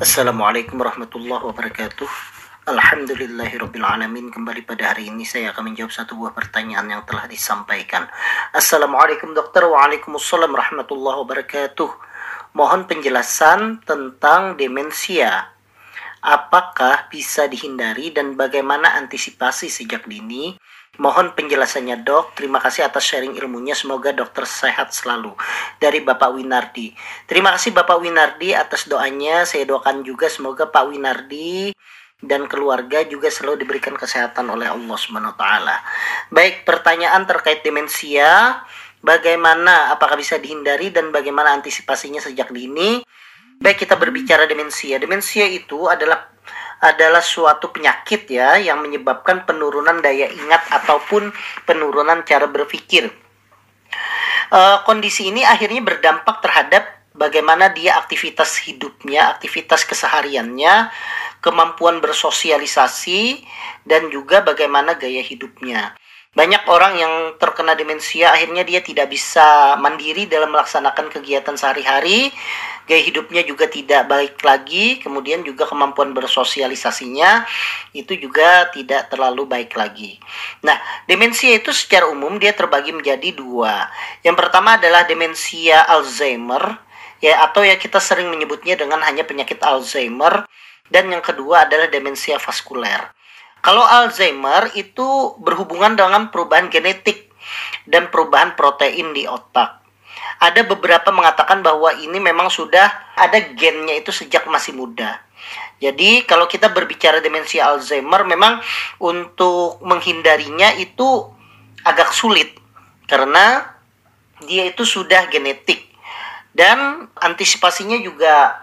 Assalamualaikum warahmatullahi wabarakatuh. Alhamdulillahirrabbilalamin Kembali pada hari ini saya akan menjawab satu buah pertanyaan yang telah disampaikan. Assalamualaikum dokter. Waalaikumsalam warahmatullahi wabarakatuh. Mohon penjelasan tentang demensia Apakah bisa dihindari dan bagaimana antisipasi sejak dini Mohon penjelasannya dok. Terima kasih atas sharing ilmunya. Semoga dokter sehat selalu. Dari Bapak Winardi. Terima kasih Bapak Winardi atas doanya. Saya doakan juga semoga Pak Winardi dan keluarga juga selalu diberikan kesehatan oleh Allah Subhanahu taala. Baik, pertanyaan terkait demensia, bagaimana apakah bisa dihindari dan bagaimana antisipasinya sejak dini? Baik, kita berbicara demensia. Demensia itu adalah adalah suatu penyakit ya yang menyebabkan penurunan daya ingat ataupun penurunan cara berpikir. Uh, kondisi ini akhirnya berdampak terhadap bagaimana dia aktivitas hidupnya, aktivitas kesehariannya, kemampuan bersosialisasi, dan juga bagaimana gaya hidupnya. Banyak orang yang terkena demensia akhirnya dia tidak bisa mandiri dalam melaksanakan kegiatan sehari-hari, gaya hidupnya juga tidak baik lagi, kemudian juga kemampuan bersosialisasinya itu juga tidak terlalu baik lagi. Nah, demensia itu secara umum dia terbagi menjadi dua. Yang pertama adalah demensia Alzheimer, ya atau ya kita sering menyebutnya dengan hanya penyakit Alzheimer, dan yang kedua adalah demensia vaskuler. Kalau Alzheimer itu berhubungan dengan perubahan genetik dan perubahan protein di otak. Ada beberapa mengatakan bahwa ini memang sudah ada gennya itu sejak masih muda. Jadi kalau kita berbicara demensia Alzheimer memang untuk menghindarinya itu agak sulit karena dia itu sudah genetik dan antisipasinya juga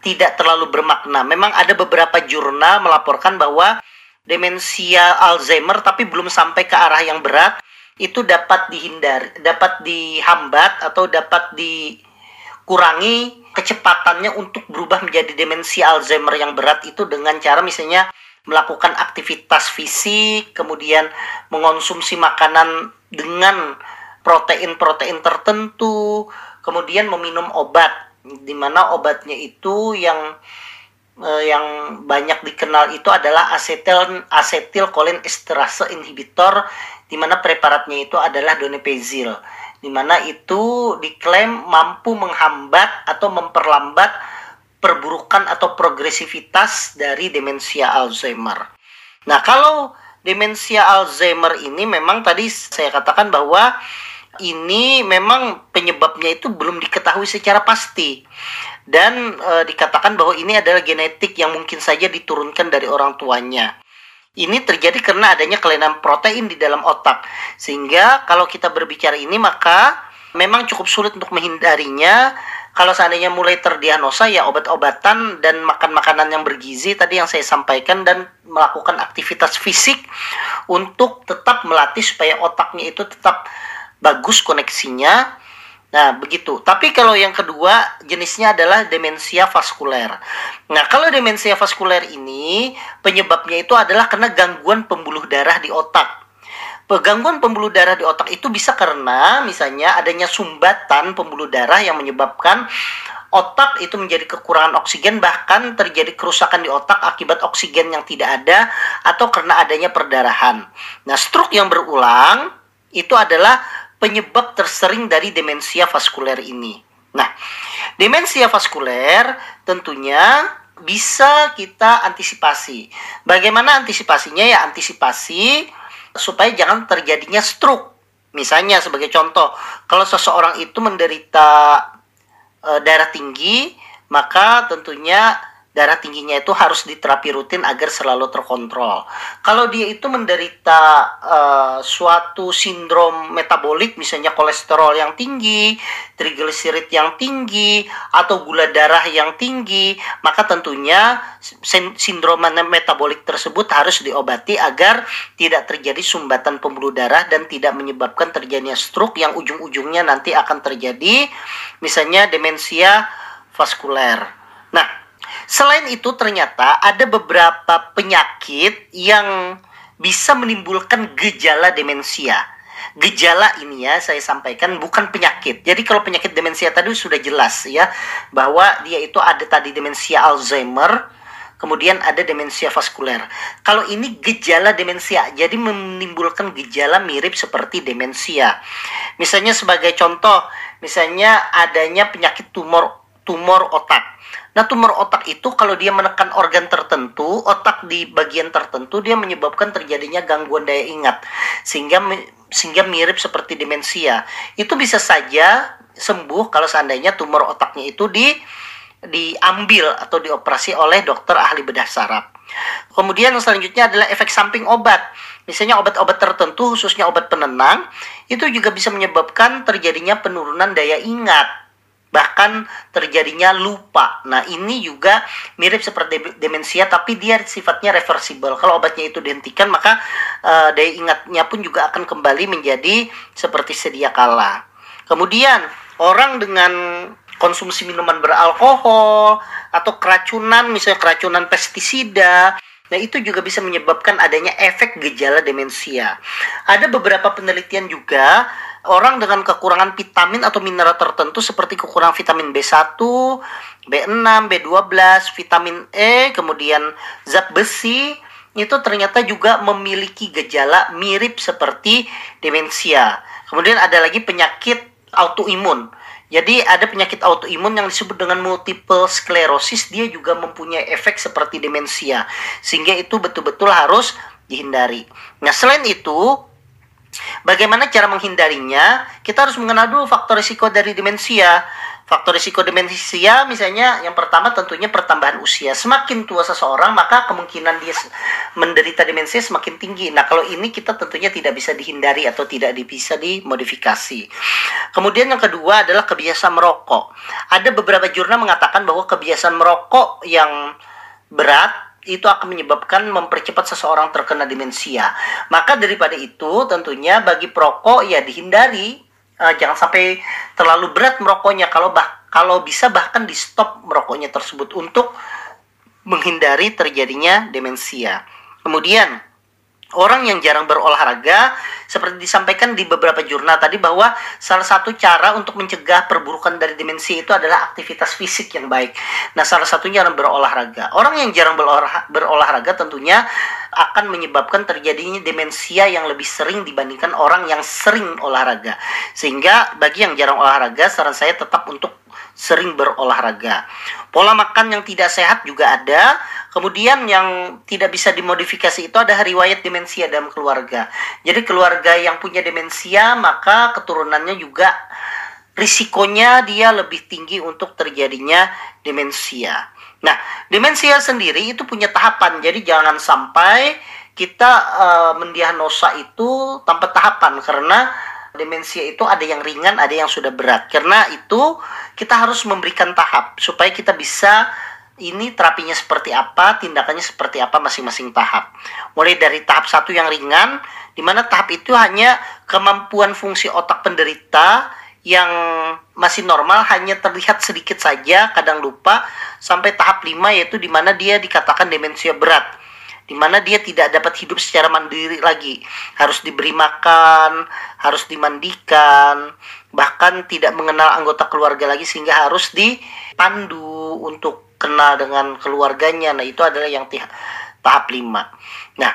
tidak terlalu bermakna. Memang ada beberapa jurnal melaporkan bahwa demensia Alzheimer tapi belum sampai ke arah yang berat itu dapat dihindari, dapat dihambat atau dapat dikurangi kecepatannya untuk berubah menjadi demensia Alzheimer yang berat itu dengan cara misalnya melakukan aktivitas fisik, kemudian mengonsumsi makanan dengan protein-protein tertentu, kemudian meminum obat di mana obatnya itu yang uh, yang banyak dikenal itu adalah asetil asetilkolin esterase inhibitor di mana preparatnya itu adalah donepezil di mana itu diklaim mampu menghambat atau memperlambat perburukan atau progresivitas dari demensia Alzheimer. Nah, kalau demensia Alzheimer ini memang tadi saya katakan bahwa ini memang penyebabnya itu belum diketahui secara pasti dan e, dikatakan bahwa ini adalah genetik yang mungkin saja diturunkan dari orang tuanya. Ini terjadi karena adanya kelainan protein di dalam otak. Sehingga kalau kita berbicara ini maka memang cukup sulit untuk menghindarinya. Kalau seandainya mulai terdiagnosa ya obat-obatan dan makan makanan yang bergizi tadi yang saya sampaikan dan melakukan aktivitas fisik untuk tetap melatih supaya otaknya itu tetap bagus koneksinya Nah, begitu. Tapi kalau yang kedua jenisnya adalah demensia vaskuler. Nah, kalau demensia vaskuler ini penyebabnya itu adalah karena gangguan pembuluh darah di otak. Gangguan pembuluh darah di otak itu bisa karena misalnya adanya sumbatan pembuluh darah yang menyebabkan otak itu menjadi kekurangan oksigen bahkan terjadi kerusakan di otak akibat oksigen yang tidak ada atau karena adanya perdarahan. Nah, stroke yang berulang itu adalah penyebab tersering dari demensia vaskuler ini. Nah, demensia vaskuler tentunya bisa kita antisipasi. Bagaimana antisipasinya? Ya antisipasi supaya jangan terjadinya stroke. Misalnya sebagai contoh, kalau seseorang itu menderita e, darah tinggi, maka tentunya darah tingginya itu harus diterapi rutin agar selalu terkontrol. Kalau dia itu menderita uh, suatu sindrom metabolik, misalnya kolesterol yang tinggi, trigliserid yang tinggi, atau gula darah yang tinggi, maka tentunya sindrom metabolik tersebut harus diobati agar tidak terjadi sumbatan pembuluh darah dan tidak menyebabkan terjadinya stroke yang ujung-ujungnya nanti akan terjadi misalnya demensia vaskuler. Selain itu ternyata ada beberapa penyakit yang bisa menimbulkan gejala demensia. gejala ini ya saya sampaikan bukan penyakit. Jadi kalau penyakit demensia tadi sudah jelas ya bahwa dia itu ada tadi demensia Alzheimer, kemudian ada demensia vaskuler. Kalau ini gejala demensia, jadi menimbulkan gejala mirip seperti demensia. Misalnya sebagai contoh, misalnya adanya penyakit tumor tumor otak. Nah, tumor otak itu kalau dia menekan organ tertentu, otak di bagian tertentu dia menyebabkan terjadinya gangguan daya ingat sehingga sehingga mirip seperti demensia. Itu bisa saja sembuh kalau seandainya tumor otaknya itu di diambil atau dioperasi oleh dokter ahli bedah saraf. Kemudian selanjutnya adalah efek samping obat. Misalnya obat-obat tertentu khususnya obat penenang itu juga bisa menyebabkan terjadinya penurunan daya ingat bahkan terjadinya lupa. Nah, ini juga mirip seperti demensia tapi dia sifatnya reversible. Kalau obatnya itu dihentikan maka uh, daya ingatnya pun juga akan kembali menjadi seperti sedia kala. Kemudian, orang dengan konsumsi minuman beralkohol atau keracunan misalnya keracunan pestisida Nah, itu juga bisa menyebabkan adanya efek gejala demensia. Ada beberapa penelitian juga orang dengan kekurangan vitamin atau mineral tertentu seperti kekurangan vitamin B1, B6, B12, vitamin E, kemudian zat besi itu ternyata juga memiliki gejala mirip seperti demensia. Kemudian ada lagi penyakit autoimun. Jadi ada penyakit autoimun yang disebut dengan multiple sclerosis, dia juga mempunyai efek seperti demensia. Sehingga itu betul-betul harus dihindari. Nah, selain itu, Bagaimana cara menghindarinya? Kita harus mengenal dulu faktor risiko dari demensia. Faktor risiko demensia misalnya yang pertama tentunya pertambahan usia. Semakin tua seseorang maka kemungkinan dia menderita demensia semakin tinggi. Nah kalau ini kita tentunya tidak bisa dihindari atau tidak bisa dimodifikasi. Kemudian yang kedua adalah kebiasaan merokok. Ada beberapa jurnal mengatakan bahwa kebiasaan merokok yang berat itu akan menyebabkan mempercepat seseorang terkena demensia. Maka daripada itu tentunya bagi perokok ya dihindari uh, jangan sampai terlalu berat merokoknya kalau bah kalau bisa bahkan di stop merokoknya tersebut untuk menghindari terjadinya demensia. Kemudian orang yang jarang berolahraga seperti disampaikan di beberapa jurnal tadi bahwa salah satu cara untuk mencegah perburukan dari demensi itu adalah aktivitas fisik yang baik. Nah, salah satunya adalah berolahraga. Orang yang jarang berolahraga tentunya akan menyebabkan terjadinya demensia yang lebih sering dibandingkan orang yang sering olahraga. Sehingga bagi yang jarang olahraga saran saya tetap untuk sering berolahraga. Pola makan yang tidak sehat juga ada. Kemudian yang tidak bisa dimodifikasi itu ada riwayat demensia dalam keluarga. Jadi keluarga yang punya demensia maka keturunannya juga risikonya dia lebih tinggi untuk terjadinya demensia. Nah, demensia sendiri itu punya tahapan. Jadi jangan sampai kita uh, mendiagnosa itu tanpa tahapan karena demensia itu ada yang ringan, ada yang sudah berat. Karena itu kita harus memberikan tahap supaya kita bisa ini terapinya seperti apa, tindakannya seperti apa masing-masing tahap. Mulai dari tahap satu yang ringan, di mana tahap itu hanya kemampuan fungsi otak penderita yang masih normal hanya terlihat sedikit saja, kadang lupa, sampai tahap 5 yaitu di mana dia dikatakan demensia berat di mana dia tidak dapat hidup secara mandiri lagi, harus diberi makan, harus dimandikan, bahkan tidak mengenal anggota keluarga lagi sehingga harus dipandu untuk kenal dengan keluarganya. Nah, itu adalah yang tahap 5. Nah,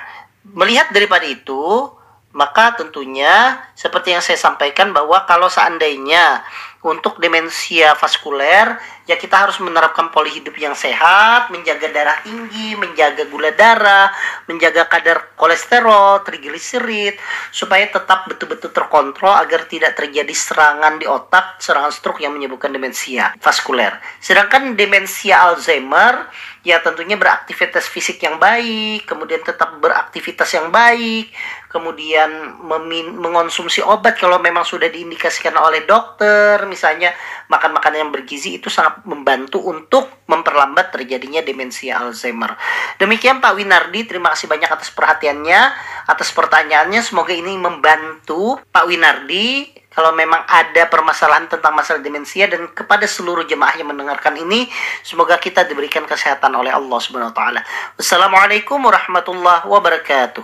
melihat daripada itu, maka tentunya seperti yang saya sampaikan bahwa kalau seandainya untuk demensia vaskuler ya kita harus menerapkan pola hidup yang sehat, menjaga darah tinggi, menjaga gula darah, menjaga kadar kolesterol, trigliserid supaya tetap betul-betul terkontrol agar tidak terjadi serangan di otak, serangan stroke yang menyebabkan demensia vaskuler. Sedangkan demensia Alzheimer ya tentunya beraktivitas fisik yang baik, kemudian tetap beraktivitas yang baik, kemudian mengonsumsi obat kalau memang sudah diindikasikan oleh dokter, misalnya makan makanan yang bergizi itu sangat membantu untuk memperlambat terjadinya demensia Alzheimer. Demikian Pak Winardi, terima kasih banyak atas perhatiannya, atas pertanyaannya. Semoga ini membantu Pak Winardi kalau memang ada permasalahan tentang masalah demensia dan kepada seluruh jemaah yang mendengarkan ini semoga kita diberikan kesehatan oleh Allah Subhanahu wa taala. Wassalamualaikum warahmatullahi wabarakatuh.